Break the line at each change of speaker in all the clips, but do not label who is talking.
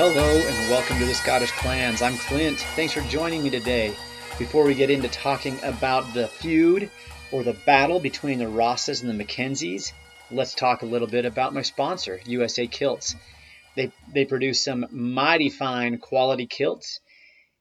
Hello and welcome to the Scottish Clans. I'm Clint. Thanks for joining me today. Before we get into talking about the feud or the battle between the Rosses and the Mackenzies, let's talk a little bit about my sponsor, USA Kilts. They, they produce some mighty fine quality kilts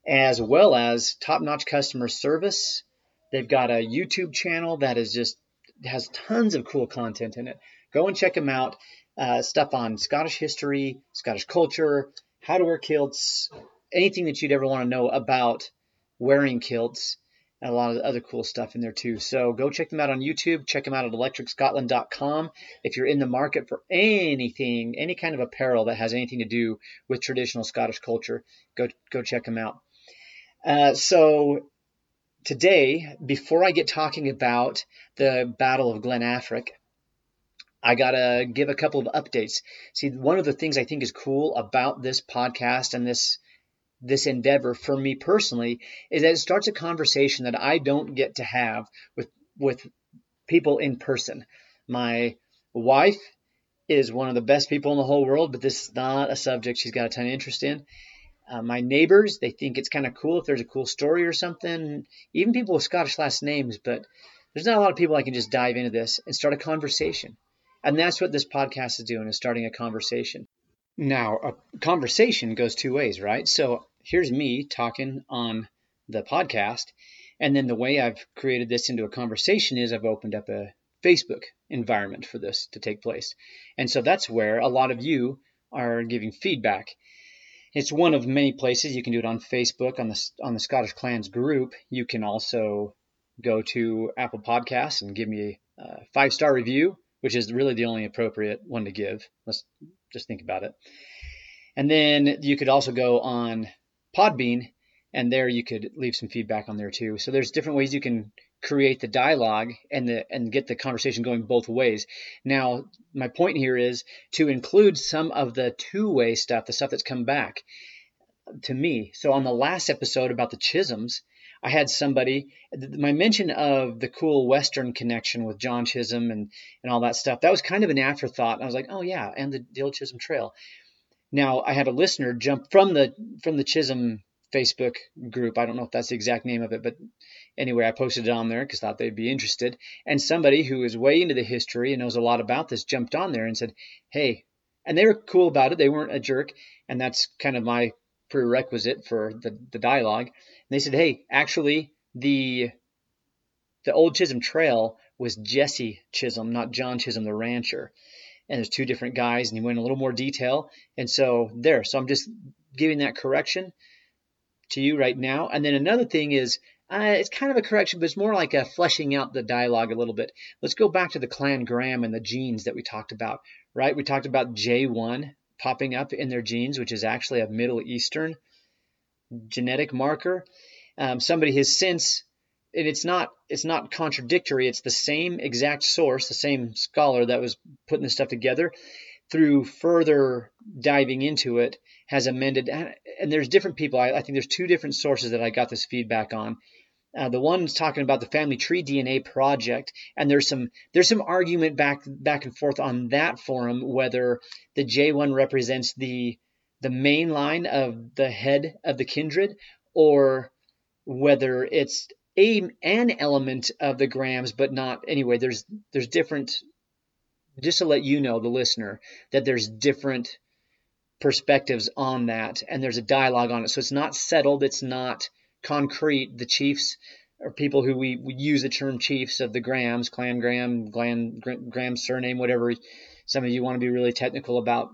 as well as top notch customer service. They've got a YouTube channel that is just has tons of cool content in it. Go and check them out. Uh, stuff on Scottish history, Scottish culture, how to wear kilts, anything that you'd ever want to know about wearing kilts, and a lot of other cool stuff in there too. So go check them out on YouTube. Check them out at electricscotland.com. If you're in the market for anything, any kind of apparel that has anything to do with traditional Scottish culture, go go check them out. Uh, so today, before I get talking about the Battle of Glen Affric, I got to give a couple of updates. See, one of the things I think is cool about this podcast and this this endeavor for me personally is that it starts a conversation that I don't get to have with with people in person. My wife is one of the best people in the whole world, but this is not a subject she's got a ton of interest in. Uh, my neighbors, they think it's kind of cool if there's a cool story or something. Even people with Scottish last names, but there's not a lot of people I can just dive into this and start a conversation. And that's what this podcast is doing, is starting a conversation. Now, a conversation goes two ways, right? So here's me talking on the podcast. And then the way I've created this into a conversation is I've opened up a Facebook environment for this to take place. And so that's where a lot of you are giving feedback. It's one of many places you can do it on Facebook on the on the Scottish Clans group. You can also go to Apple Podcasts and give me a five star review which is really the only appropriate one to give. Let's just think about it. And then you could also go on Podbean, and there you could leave some feedback on there too. So there's different ways you can create the dialogue and the and get the conversation going both ways. Now, my point here is to include some of the two-way stuff, the stuff that's come back to me. So on the last episode about the Chisholms, I had somebody, my mention of the cool Western connection with John Chisholm and, and all that stuff, that was kind of an afterthought. I was like, oh yeah, and the, old Chisholm Trail. Now I had a listener jump from the from the Chisholm Facebook group. I don't know if that's the exact name of it, but anyway, I posted it on there because thought they'd be interested. And somebody who is way into the history and knows a lot about this jumped on there and said, hey, and they were cool about it. They weren't a jerk, and that's kind of my prerequisite for the, the dialogue. And they said, hey, actually, the the old Chisholm Trail was Jesse Chisholm, not John Chisholm, the rancher. And there's two different guys, and he went in a little more detail. And so there, so I'm just giving that correction to you right now. And then another thing is, uh, it's kind of a correction, but it's more like a fleshing out the dialogue a little bit. Let's go back to the Clan Graham and the genes that we talked about, right? We talked about J1 popping up in their genes, which is actually a Middle Eastern genetic marker. Um, somebody has since, and it's not it's not contradictory. It's the same exact source, the same scholar that was putting this stuff together. Through further diving into it, has amended, and there's different people. I, I think there's two different sources that I got this feedback on. Uh, the one's talking about the family tree DNA project, and there's some there's some argument back back and forth on that forum whether the J1 represents the the main line of the head of the kindred, or whether it's a an element of the Grahams, but not anyway. There's there's different. Just to let you know, the listener, that there's different perspectives on that, and there's a dialogue on it. So it's not settled. It's not concrete. The chiefs are people who we, we use the term chiefs of the Grahams, Clan Graham, Glenn, Graham surname, whatever. Some of you want to be really technical about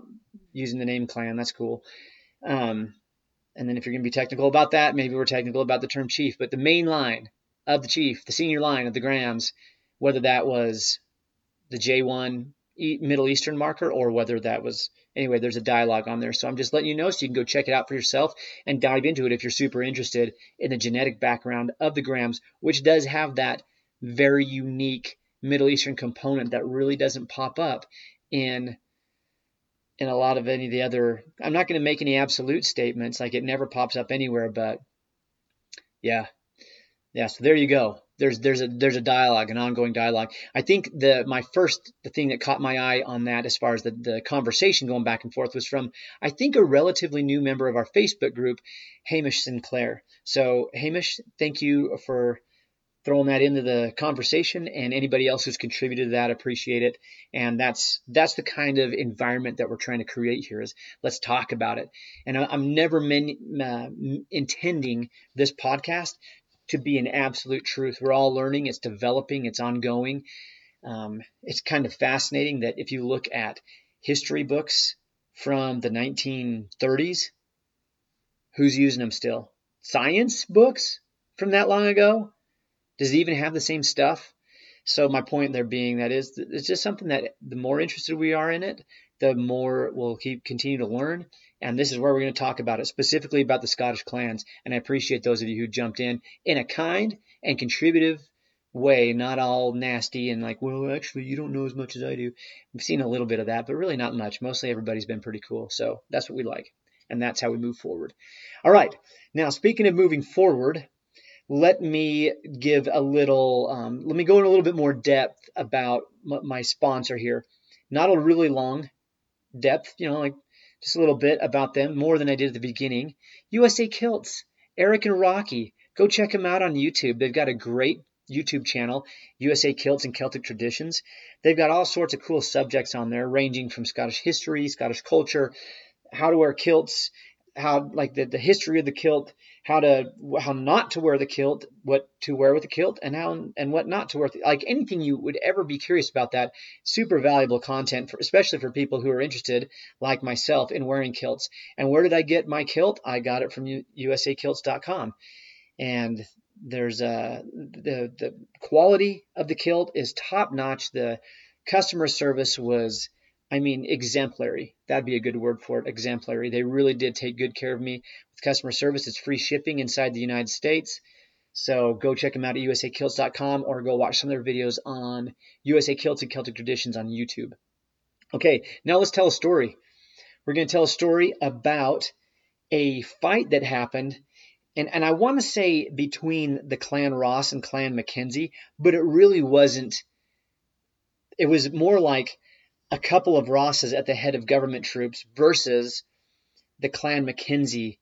using the name clan. That's cool. Um, and then if you're going to be technical about that, maybe we're technical about the term chief. But the main line of the chief, the senior line of the Grahams, whether that was the J1 Middle Eastern marker or whether that was anyway, there's a dialogue on there. So I'm just letting you know so you can go check it out for yourself and dive into it if you're super interested in the genetic background of the Grahams, which does have that very unique Middle Eastern component that really doesn't pop up in in a lot of any of the other I'm not going to make any absolute statements like it never pops up anywhere but yeah. Yeah, so there you go. There's there's a there's a dialogue, an ongoing dialogue. I think the my first the thing that caught my eye on that as far as the, the conversation going back and forth was from I think a relatively new member of our Facebook group, Hamish Sinclair. So Hamish, thank you for throwing that into the conversation and anybody else who's contributed to that appreciate it and that's that's the kind of environment that we're trying to create here is let's talk about it and I, am never men, uh, intending this podcast to be an absolute truth. We're all learning, it's developing, it's ongoing. Um, it's kind of fascinating that if you look at history books from the 1930s, who's using them still? Science books from that long ago? Does it even have the same stuff? So my point there being that is it's just something that the more interested we are in it, the more we'll keep continue to learn. And this is where we're going to talk about it, specifically about the Scottish clans. And I appreciate those of you who jumped in in a kind and contributive way, not all nasty and like, well, actually, you don't know as much as I do. We've seen a little bit of that, but really not much. Mostly everybody's been pretty cool. So that's what we like. And that's how we move forward. All right. Now, speaking of moving forward, let me give a little, um, let me go in a little bit more depth about my sponsor here. Not a really long depth, you know, like just a little bit about them, more than I did at the beginning. USA Kilts, Eric and Rocky. Go check them out on YouTube. They've got a great YouTube channel, USA Kilts and Celtic Traditions. They've got all sorts of cool subjects on there, ranging from Scottish history, Scottish culture, how to wear kilts, how like the, the history of the kilt, how to how not to wear the kilt, what to wear with the kilt, and how and what not to wear. The, like anything you would ever be curious about that, super valuable content, for, especially for people who are interested, like myself, in wearing kilts. And where did I get my kilt? I got it from USAKilts.com, and there's a uh, the the quality of the kilt is top notch. The customer service was I mean, exemplary. That'd be a good word for it. Exemplary. They really did take good care of me with customer service. It's free shipping inside the United States. So go check them out at usakilts.com or go watch some of their videos on USA Kilts and Celtic Traditions on YouTube. Okay, now let's tell a story. We're going to tell a story about a fight that happened, and, and I want to say between the Clan Ross and Clan Mackenzie, but it really wasn't. It was more like a couple of Rosses at the head of government troops versus the Clan Mackenzie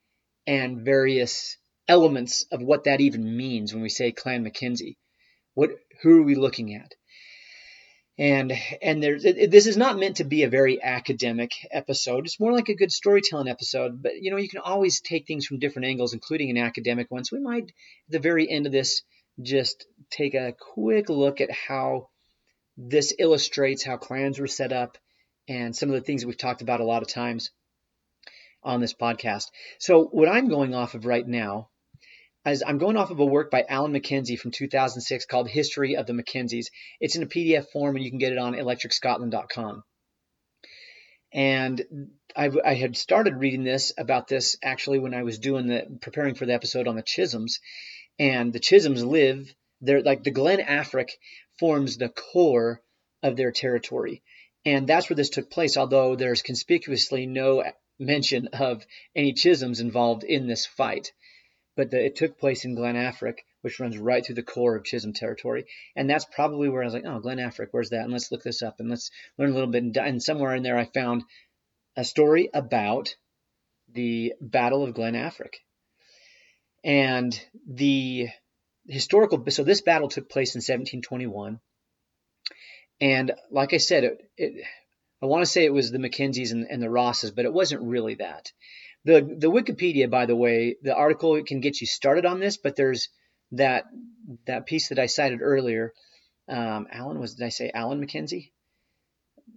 and various elements of what that even means when we say Clan Mackenzie. What who are we looking at? And and it, this is not meant to be a very academic episode. It's more like a good storytelling episode. But you know you can always take things from different angles, including an academic one. So we might at the very end of this just take a quick look at how this illustrates how clans were set up and some of the things we've talked about a lot of times on this podcast. So, what I'm going off of right now is I'm going off of a work by Alan Mackenzie from 2006 called History of the Mackenzies. It's in a PDF form and you can get it on electricscotland.com. And I, I, had started reading this about this actually when I was doing the preparing for the episode on the Chisholms. And the Chisholms live, they're like the Glen Affric forms the core of their territory. And that's where this took place, although there's conspicuously no mention of any Chisholms involved in this fight. But the, it took place in Glen Affric, which runs right through the core of Chisholm territory. And that's probably where I was like, oh, Glen Affric, where's that? And let's look this up and let's learn a little bit. And somewhere in there, I found a story about the Battle of Glen Affric. And the historical so this battle took place in 1721 and like i said it, it i want to say it was the mackenzies and, and, the rosses but it wasn't really that. The the wikipedia by the way the article can get you started on this but there's that that piece that i cited earlier. Um, alan was did i say alan mackenzie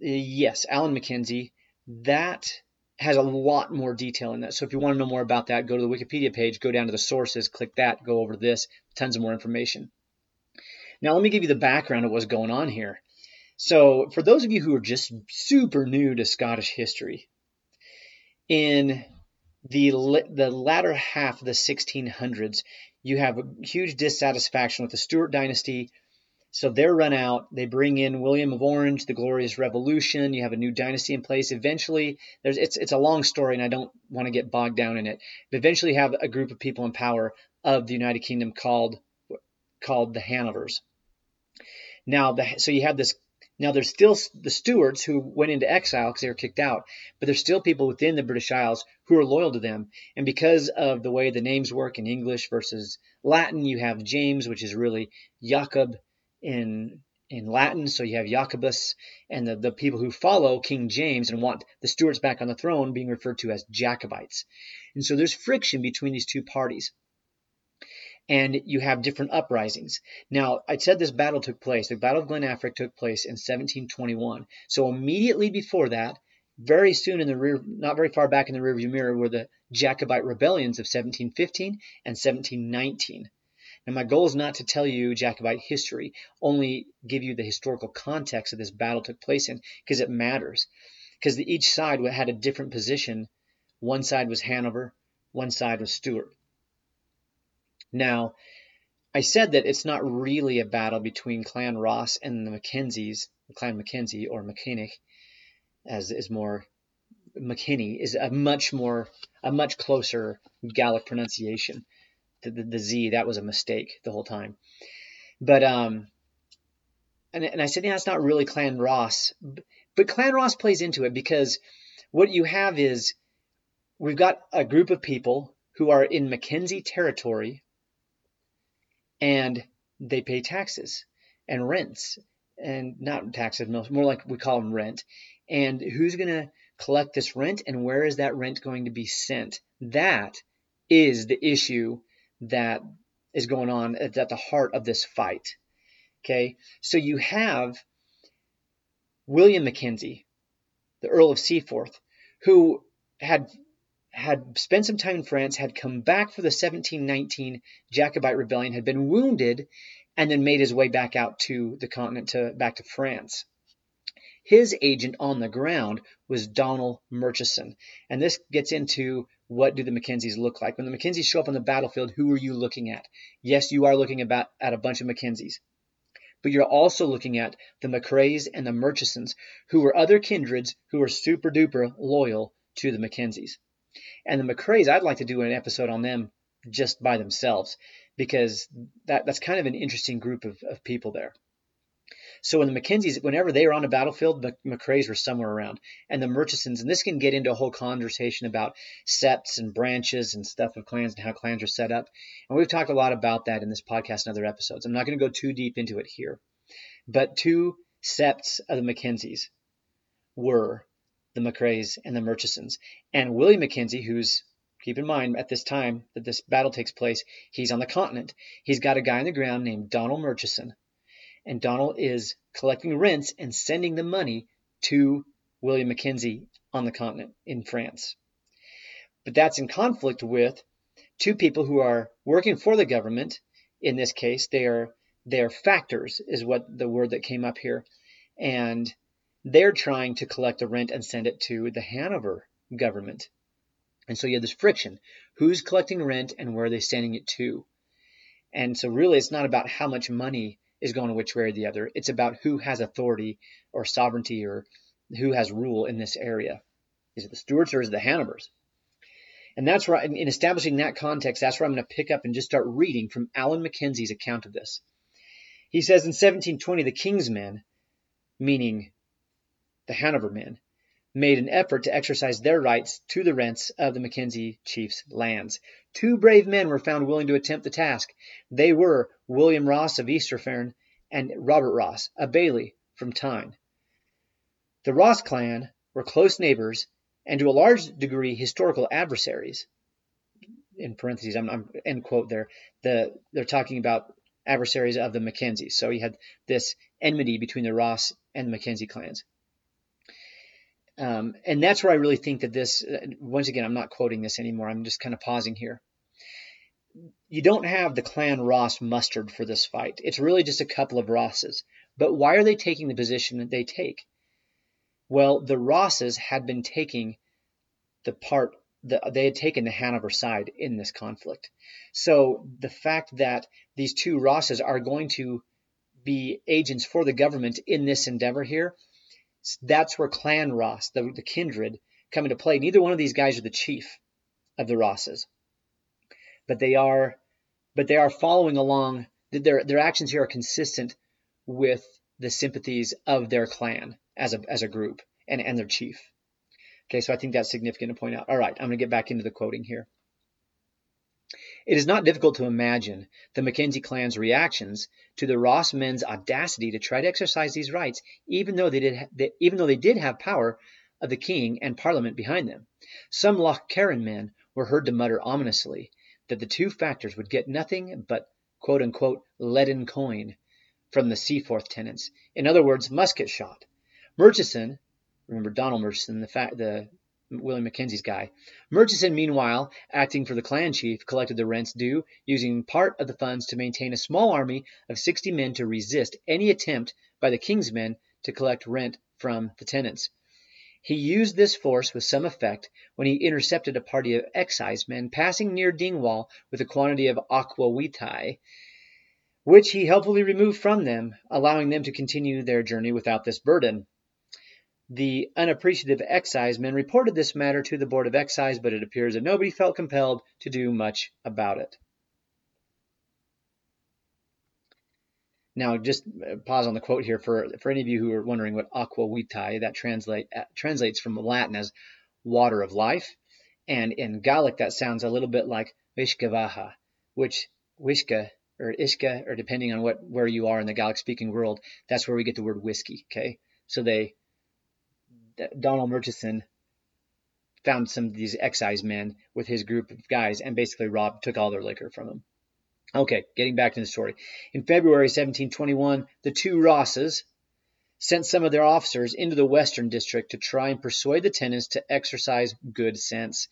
uh, yes alan mackenzie that has a lot more detail in that. So if you want to know more about that, go to the Wikipedia page, go down to the sources, click that, go over this, tons of more information. Now let me give you the background of what's going on here. So for those of you who are just super new to Scottish history, in the the latter half of the 1600s, you have a huge dissatisfaction with the Stuart dynasty so they're run out. They bring in William of Orange, the Glorious Revolution. You have a new dynasty in place. Eventually, there's it's it's a long story, and I don't want to get bogged down in it. But eventually, you have a group of people in power of the United Kingdom called called the Hanovers. Now, the, so you have this. Now, there's still the Stuarts who went into exile because they were kicked out, but there's still people within the British Isles who are loyal to them. And because of the way the names work in English versus Latin, you have James, which is really Jacob in in Latin. So you have Jacobus, and the, the people who follow King James and want the Stuarts back on the throne being referred to as Jacobites. And so there's friction between these two parties and you have different uprisings. Now, I said this battle took place. The Battle of Glen Affric took place in 1721. So immediately before that, very soon in the rear, not very far back in the rearview mirror, were the Jacobite rebellions of 1715 and 1719. Now, my goal is not to tell you Jacobite history, only give you the historical context that this battle took place in, because it matters. Because each side had a different position. One side was Hanover, one side was Stuart. Now, I said that it's not really a battle between Clan Ross and the Mackenzies, Clan Mackenzie or McKinnick, as is more McKinney is a much more a much closer Gaelic pronunciation. The, the, the, Z that was a mistake the whole time, but um, and and I said yeah it's not really Clan Ross, but Clan Ross plays into it because what you have is we've got a group of people who are in Mackenzie territory and they pay taxes and rents and not taxes, more like we call them rent. And who's going to collect this rent and where is that rent going to be sent? That is the issue that is going on at the heart of this fight. Okay, so you have William Mackenzie, the Earl of Seaforth, who had had spent some time in France, had come back for the 1719 Jacobite rebellion, had been wounded, and then made his way back out to the continent, to back to France. His agent on the ground was Donald Murchison, and this gets into what do the Mackenzies look like. When the Mackenzies show up on the battlefield, who are you looking at? Yes, you are looking about at a bunch of Mackenzies, but you're also looking at the McRaes and the Murchisons, who were other kindreds who were super duper loyal to the Mackenzies. And the McRaes, I'd like to do an episode on them just by themselves because that, that's kind of an interesting group of, of people there. So when the Mackenzies, whenever they were on a battlefield, the McRaes were somewhere around. And the Murchisons, and this can get into a whole conversation about septs and branches and stuff of clans and how clans are set up. And we've talked a lot about that in this podcast and other episodes. I'm not going to go too deep into it here. But two septs of the Mackenzies were the McRaes and the Murchisons. And Willie Mackenzie, who's keep in mind at this time that this battle takes place, he's on the continent. He's got a guy on the ground named Donald Murchison. And Donald is collecting rents and sending the money to William Mackenzie on the continent in France. But that's in conflict with two people who are working for the government. In this case, they are they are factors, is what the word that came up here. And they're trying to collect the rent and send it to the Hanover government. And so you have this friction. Who's collecting rent and where are they sending it to? And so really it's not about how much money is going which way or the other. It's about who has authority or sovereignty or who has rule in this area. Is it the Stuarts or is it the Hanovers? And that's where, in establishing that context, that's where I'm going to pick up and just start reading from Allan Mackenzie's account of this. He says in 1720, the king's men, meaning the Hanover men, made an effort to exercise their rights to the rents of the Mackenzie chief's lands. Two brave men were found willing to attempt the task. They were William Ross of Easterfearn and Robert Ross, a Bailey from Tain. The Ross clan were close neighbors and to a large degree historical adversaries. In parentheses, I'm, I'm end quote there. The they're talking about adversaries of the Mackenzies. So you had this enmity between the Ross and the Mackenzie clans. Um, and that's where I really think that this, uh, once again, I'm not quoting this anymore. I'm just kind of pausing here. You don't have the clan Ross mustered for this fight. It's really just a couple of Rosses. But why are they taking the position that they take? Well, the Rosses had been taking the part, that they had taken the Hanover side in this conflict. So the fact that these two Rosses are going to be agents for the government in this endeavor here that's where Clan Ross, the, the kindred, come into play. Neither one of these guys are the chief of the Rosses, but they are, but they are following along their their actions here are consistent with the sympathies of their clan as a as a group and and their chief. Okay, so I think that's significant to point out. All right, I'm going to get back into the quoting here. It is not difficult to imagine the Mackenzie clan's reactions to the Ross men's audacity to try to exercise these rights, even though they did, they, even though they did have power of the king and parliament behind them. Some Loch Carron men were heard to mutter ominously that the two factors would get nothing but quote unquote leaden coin from the Seaforth tenants. In other words, musket shot. Murchison, remember Donald Murchison, the, fa- the William Mackenzie's guy. Murchison, meanwhile, acting for the clan chief, collected the rents due, using part of the funds to maintain a small army of 60 men to resist any attempt by the king's men to collect rent from the tenants. He used this force with some effect when he intercepted a party of excisemen passing near Dingwall with a quantity of aqua vitae, which he helpfully removed from them, allowing them to continue their journey without this burden. The unappreciative excisemen reported this matter to the Board of Excise, but it appears that nobody felt compelled to do much about it. Now, just uh, pause on the quote here for, for any of you who are wondering what aqua vitae, that translate, uh, translates from Latin as water of life. And in Gaelic, that sounds a little bit like Vishkavaha, which Wishka or Ishka, or depending on what where you are in the Gaelic speaking world, that's where we get the word whiskey. Okay, so they Donald Murchison found some of these excise men with his group of guys and basically robbed, took all their liquor from them. Okay, getting back to the story. In February 1721, the two Rosses sent some of their officers into the Western District to try and persuade the tenants to exercise good sense.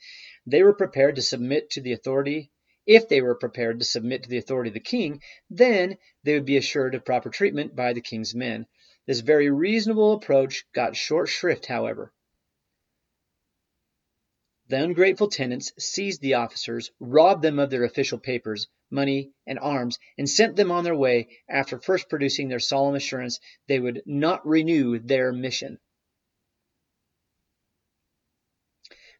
They were prepared to submit to the authority. If they were prepared to submit to the authority of the king, then they would be assured of proper treatment by the king's men. This very reasonable approach got short shrift, however. The ungrateful tenants seized the officers, robbed them of their official papers, money, and arms, and sent them on their way after first producing their solemn assurance they would not renew their mission.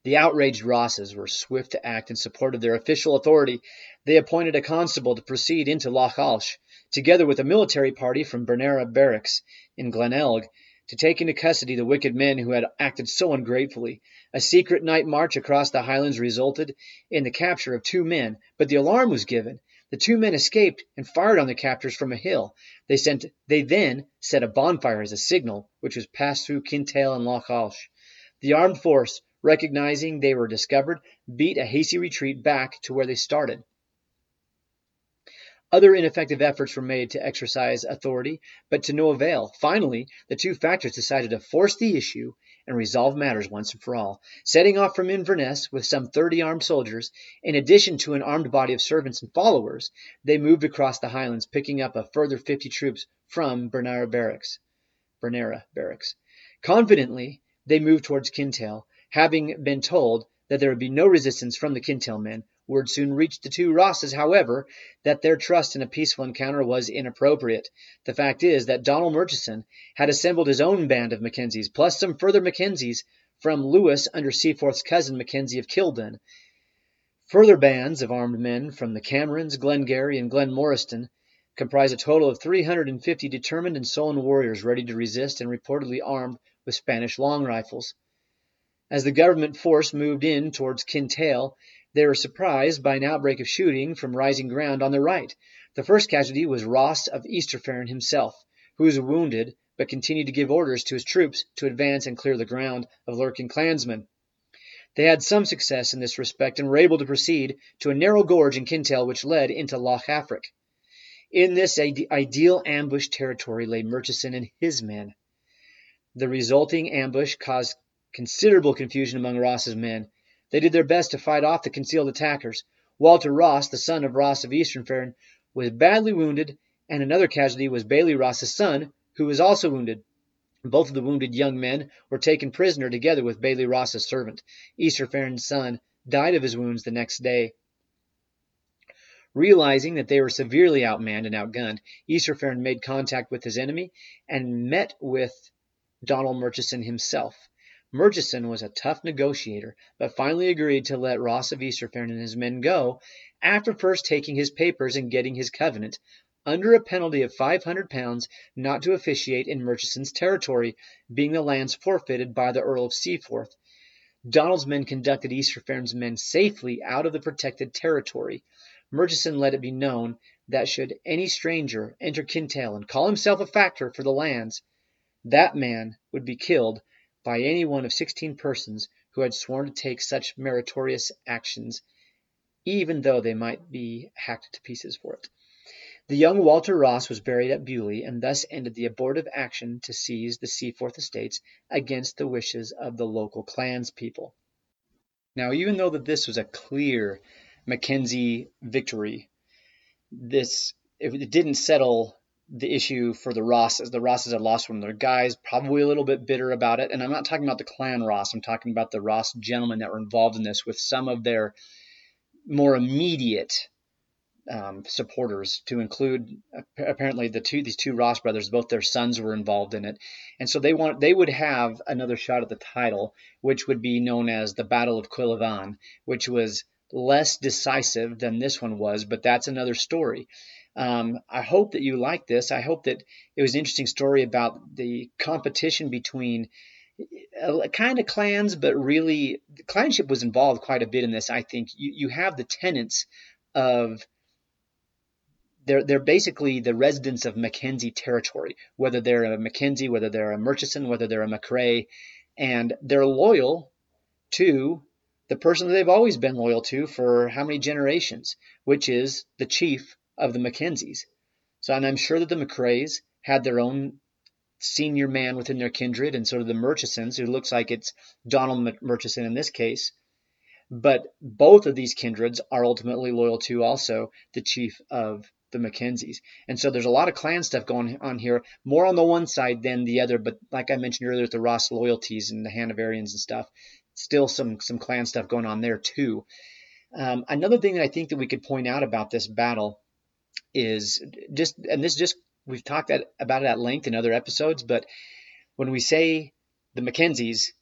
The outraged Rosses were swift to act in support of their official authority. They appointed a constable to proceed into Loch Alsh, together with a military party from Bernera Barracks in Glenelg, to take into custody the wicked men who had acted so ungratefully. A secret night march across the highlands resulted in the capture of two men, but the alarm was given. The two men escaped and fired on the captors from a hill. They sent they then set a bonfire as a signal, which was passed through Kintail and Loch Alsh. The armed force recognizing they were discovered, beat a hasty retreat back to where they started. Other ineffective efforts were made to exercise authority, but to no avail. Finally, the two factors decided to force the issue and resolve matters once and for all. Setting off from Inverness with some 30 armed soldiers, in addition to an armed body of servants and followers, they moved across the highlands, picking up a further 50 troops from Bernera Barracks. Bernera Barracks. Confidently, they moved towards Kintail, Having been told that there would be no resistance from the Kintail men, word soon reached the two Rosses, however, that their trust in a peaceful encounter was inappropriate. The fact is that Donald Murchison had assembled his own band of Mackenzies, plus some further Mackenzies from Lewis under Seaforth's cousin Mackenzie of Kildun. Further bands of armed men from the Camerons, Glengarry, and Glenmoriston comprise a total of 350 determined and sullen warriors ready to resist and reportedly armed with Spanish long rifles. As the Government force moved in towards Kintail, they were surprised by an outbreak of shooting from rising ground on their right. The first casualty was Ross of Easterferron himself, who was wounded but continued to give orders to his troops to advance and clear the ground of lurking clansmen. They had some success in this respect and were able to proceed to a narrow gorge in Kintail which led into Loch Affric. In this ideal ambush territory lay Murchison and his men. The resulting ambush caused considerable confusion among Ross's men. They did their best to fight off the concealed attackers. Walter Ross, the son of Ross of Easterferron, was badly wounded, and another casualty was Bailey Ross's son, who was also wounded. Both of the wounded young men were taken prisoner together with Bailey Ross's servant. Easterferron's son died of his wounds the next day. Realizing that they were severely outmanned and outgunned, Easterferron made contact with his enemy and met with Donald Murchison himself. Murchison was a tough negotiator, but finally agreed to let Ross of Easterferron and his men go, after first taking his papers and getting his covenant, under a penalty of 500 pounds not to officiate in Murchison's territory, being the lands forfeited by the Earl of Seaforth. Donald's men conducted Easterfearn's men safely out of the protected territory. Murchison let it be known that should any stranger enter Kintail and call himself a factor for the lands, that man would be killed by any one of sixteen persons who had sworn to take such meritorious actions, even though they might be hacked to pieces for it. The young Walter Ross was buried at Beauly, and thus ended the abortive action to seize the Seaforth estates against the wishes of the local clanspeople. Now, even though that this was a clear Mackenzie victory, this it didn't settle the issue for the Rosses. The Rosses had lost one of their guys, probably a little bit bitter about it. And I'm not talking about the clan Ross. I'm talking about the Ross gentlemen that were involved in this with some of their more immediate um, supporters to include apparently the two these two Ross brothers both their sons were involved in it and so they want they would have another shot at the title which would be known as the Battle of Coille Bhan which was less decisive than this one was but that's another story um, I hope that you like this. I hope that it was an interesting story about the competition between uh, kind of clans but really clanship was involved quite a bit in this I think. You, you have the tenants of they're they're basically the residents of Mackenzie territory, whether they're a Mackenzie, whether they're a Murchison, whether they're a McCrae, and they're loyal to the person that they've always been loyal to for how many generations, which is the chief of the Mackenzies. So, and I'm sure that the McCraes had their own senior man within their kindred, and sort of the Murchisons, who looks like it's Donald Murchison in this case. But both of these kindreds are ultimately loyal to also the chief of the Mackenzies. And so there's a lot of clan stuff going on here, more on the one side than the other. But like I mentioned earlier, with the Ross loyalties and the Hanoverians and stuff, still some some clan stuff going on there too. Um, another thing that I think that we could point out about this battle is just, and this just we've talked about it at length in other episodes, but when we say the Mackenzies,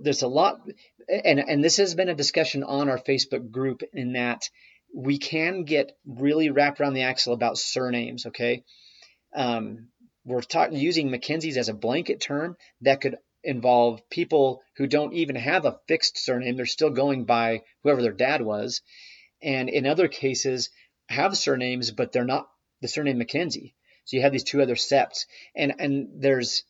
there's a lot, and and this has been a discussion on our Facebook group in that we can get really wrapped around the axle about surnames. Okay, um, we're talking using Mackenzie's as a blanket term that could involve people who don't even have a fixed surname; they're still going by whoever their dad was, and in other cases have surnames, but they're not the surname Mackenzie. So you have these two other septs, and and there's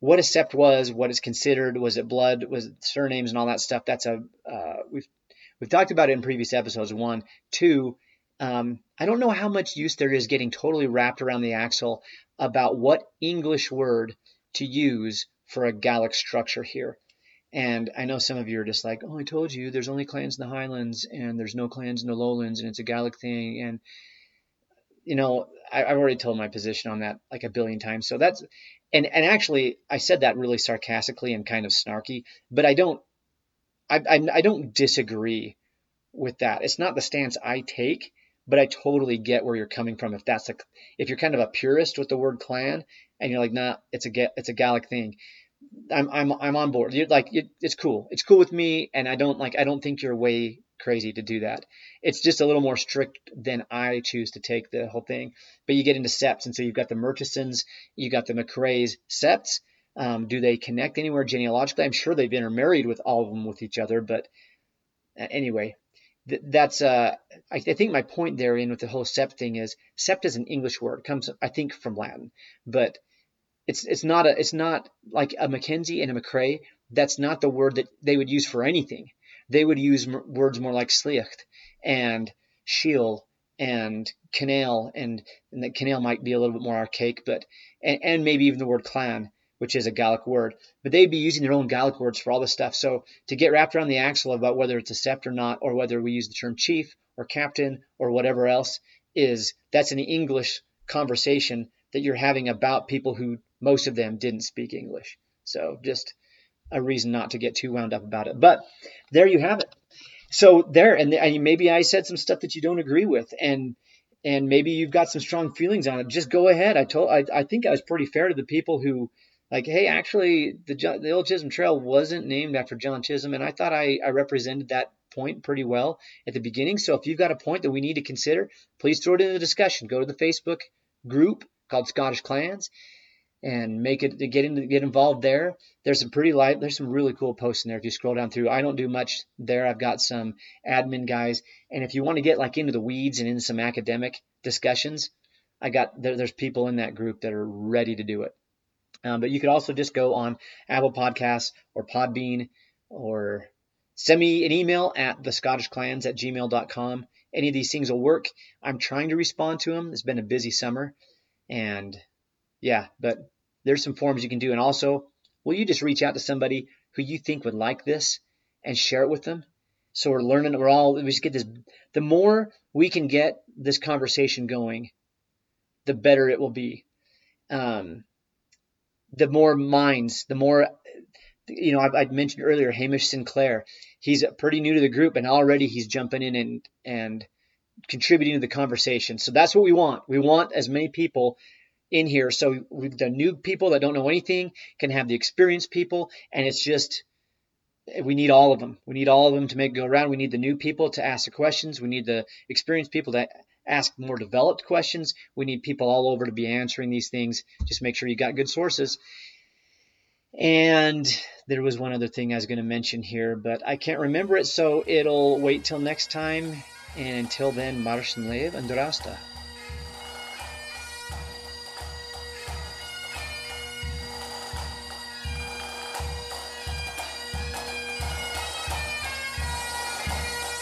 what a sept was, what is considered, was it blood, was it surnames and all that stuff. That's a uh, we've We've talked about it in previous episodes. One, two, um, I don't know how much use there is getting totally wrapped around the axle about what English word to use for a Gaelic structure here. And I know some of you are just like, oh, I told you there's only clans in the Highlands and there's no clans in the Lowlands and it's a Gaelic thing. And, you know, I, have already told my position on that like a billion times. So that's, and, and actually, I said that really sarcastically and kind of snarky, but I don't I, I, I don't disagree with that. It's not the stance I take, but I totally get where you're coming from. If that's a, if you're kind of a purist with the word clan and you're like, nah, it's a it's a Gaelic thing. I'm I'm I'm on board. You're like, it's cool. It's cool with me, and I don't like. I don't think you're way crazy to do that. It's just a little more strict than I choose to take the whole thing. But you get into septs, and so you've got the Murchisons, you got the McCrae's septs, um, do they connect anywhere genealogically? I'm sure they've intermarried with all of them with each other, but uh, anyway, th- that's uh, I, I, think my point therein with the whole sept thing is sept is an English word, it comes I think from Latin, but it's it's not a it's not like a Mackenzie and a McCrae. That's not the word that they would use for anything. They would use m- words more like sliecht and shiel and canal and, and the canal might be a little bit more archaic, but and, and maybe even the word clan which is a Gaelic word. But they'd be using their own Gaelic words for all this stuff. So to get wrapped around the axle about whether it's a sept or not, or whether we use the term chief or captain or whatever else, is that's an English conversation that you're having about people who most of them didn't speak English. So just a reason not to get too wound up about it. But there you have it. So there, and maybe I said some stuff that you don't agree with, and and maybe you've got some strong feelings on it. Just go ahead. I told I, I think I was pretty fair to the people who like, hey, actually, the the old Chisholm Trail wasn't named after John Chisholm, and I thought I, I represented that point pretty well at the beginning. So if you've got a point that we need to consider, please throw it in the discussion. Go to the Facebook group called Scottish Clans and make it to get into get involved there. There's some pretty light. There's some really cool posts in there. If you scroll down through, I don't do much there. I've got some admin guys, and if you want to get like into the weeds and in some academic discussions, I got there, there's people in that group that are ready to do it. Um, but you could also just go on Apple Podcasts or Podbean or send me an email at the Scottish Clans at gmail.com. Any of these things will work. I'm trying to respond to them. It's been a busy summer, and yeah, but there's some forms you can do. And also, will you just reach out to somebody who you think would like this and share it with them? So we're learning, we're all, we just get this. The more we can get this conversation going, the better it will be. Um, the more minds, the more, you know, I, I mentioned earlier Hamish Sinclair. He's pretty new to the group, and already he's jumping in and and contributing to the conversation. So that's what we want. We want as many people in here. So the new people that don't know anything can have the experienced people, and it's just we need all of them. We need all of them to make it go around. We need the new people to ask the questions. We need the experienced people to ask more developed questions. We need people all over to be answering these things. Just make sure you got good sources. And there was one other thing I was going to mention here, but I can't remember it, so it'll wait till next time. And until then, Marsh and Lev and Durasta.